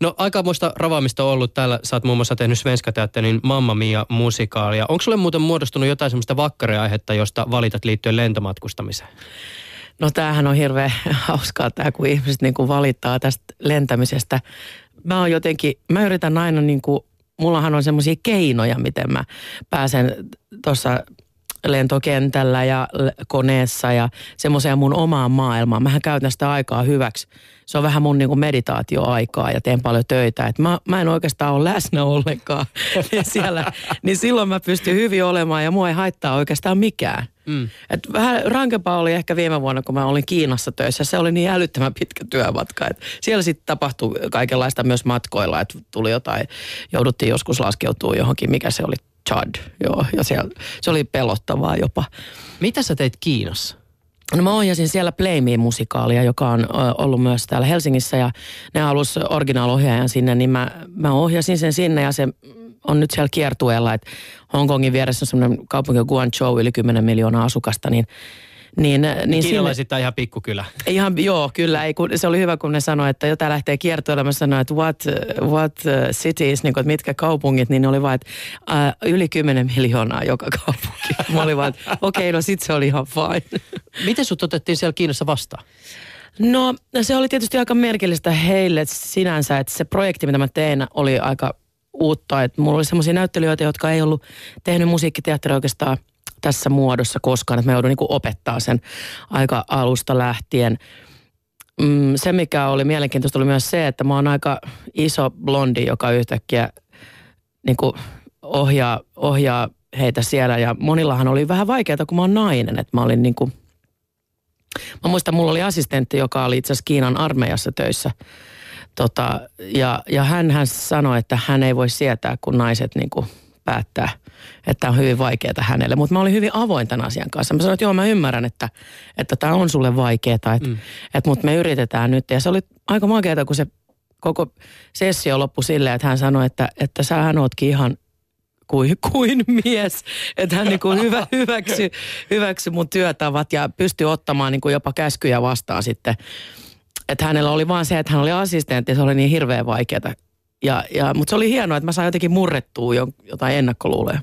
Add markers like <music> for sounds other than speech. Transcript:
No aikamoista ravaamista on ollut täällä. Sä oot muun muassa tehnyt Svenska Teatterin Mamma Mia musikaalia. Onko sulle muuten muodostunut jotain semmoista vakkareaihetta, josta valitat liittyen lentomatkustamiseen? No tämähän on hirveän hauskaa tämä, kun ihmiset niin kuin valittaa tästä lentämisestä. Mä oon jotenkin, mä yritän aina niin kuin, mullahan on semmoisia keinoja, miten mä pääsen tuossa lentokentällä ja koneessa ja semmoiseen mun omaan maailmaan. Mähän käytän sitä aikaa hyväksi. Se on vähän mun niin kuin meditaatioaikaa ja teen paljon töitä. Et mä, mä en oikeastaan ole läsnä ollenkaan <laughs> siellä. Niin silloin mä pystyn hyvin olemaan ja mua ei haittaa oikeastaan mikään. Mm. Et vähän rankempaa oli ehkä viime vuonna, kun mä olin Kiinassa töissä. Se oli niin älyttömän pitkä työmatka. Et siellä sitten tapahtui kaikenlaista myös matkoilla, että tuli jotain, jouduttiin joskus laskeutua johonkin, mikä se oli, Chad. Joo, ja siellä, se oli pelottavaa jopa. Mitä sä teit Kiinassa? No mä ohjasin siellä Play Me-musikaalia, joka on ollut myös täällä Helsingissä ja ne halus originaalohjaajan sinne, niin mä, mä ohjasin sen sinne ja se on nyt siellä kiertueella, että Hongkongin vieressä on semmoinen kaupunki Guangzhou, yli 10 miljoonaa asukasta, niin niin, niin Kiinalaisittain sinne, ihan pikkukylä. Ihan, joo, kyllä. Ei, kun, se oli hyvä, kun ne sanoi, että jota lähtee kiertoilla. Mä sanoin, että what, what cities, niin kuin, että mitkä kaupungit, niin ne oli vaan, että uh, yli 10 miljoonaa joka kaupunki. <laughs> Mä olin vaan, okei, okay, no sit se oli ihan fine. <laughs> Miten sut otettiin siellä Kiinassa vastaan? No se oli tietysti aika merkillistä heille sinänsä, että se projekti, mitä mä tein, oli aika uutta. Että mulla oli semmoisia näyttelijöitä, jotka ei ollut tehnyt musiikkiteatteria oikeastaan tässä muodossa koskaan. Että mä joudun niin opettaa sen aika alusta lähtien. Mm, se, mikä oli mielenkiintoista, oli myös se, että mä oon aika iso blondi, joka yhtäkkiä niin kuin ohjaa, ohjaa heitä siellä. Ja monillahan oli vähän vaikeaa, kun mä oon nainen. Että mä olin niin kuin, mä muistan, mulla oli assistentti, joka oli itse asiassa Kiinan armeijassa töissä – Tota, ja, ja hän, hän sanoi, että hän ei voi sietää, kun naiset niin kuin päättää, että on hyvin vaikeaa hänelle. Mutta mä olin hyvin avoin tämän asian kanssa. Mä sanoin, että joo, mä ymmärrän, että, että tämä on sulle vaikeaa, että, mm. että, mutta me yritetään nyt. Ja se oli aika makeata, kun se koko sessio loppui silleen, että hän sanoi, että, että sähän ootkin ihan kuin, kuin mies. Että hän niin kuin hyvä, <laughs> hyväksy, hyväksy mun työtavat ja pystyi ottamaan niin kuin jopa käskyjä vastaan sitten että hänellä oli vaan se, että hän oli assistentti ja se oli niin hirveän vaikeaa. Ja, ja, mutta se oli hienoa, että mä sain jotenkin murrettua jotain ennakkoluuleja.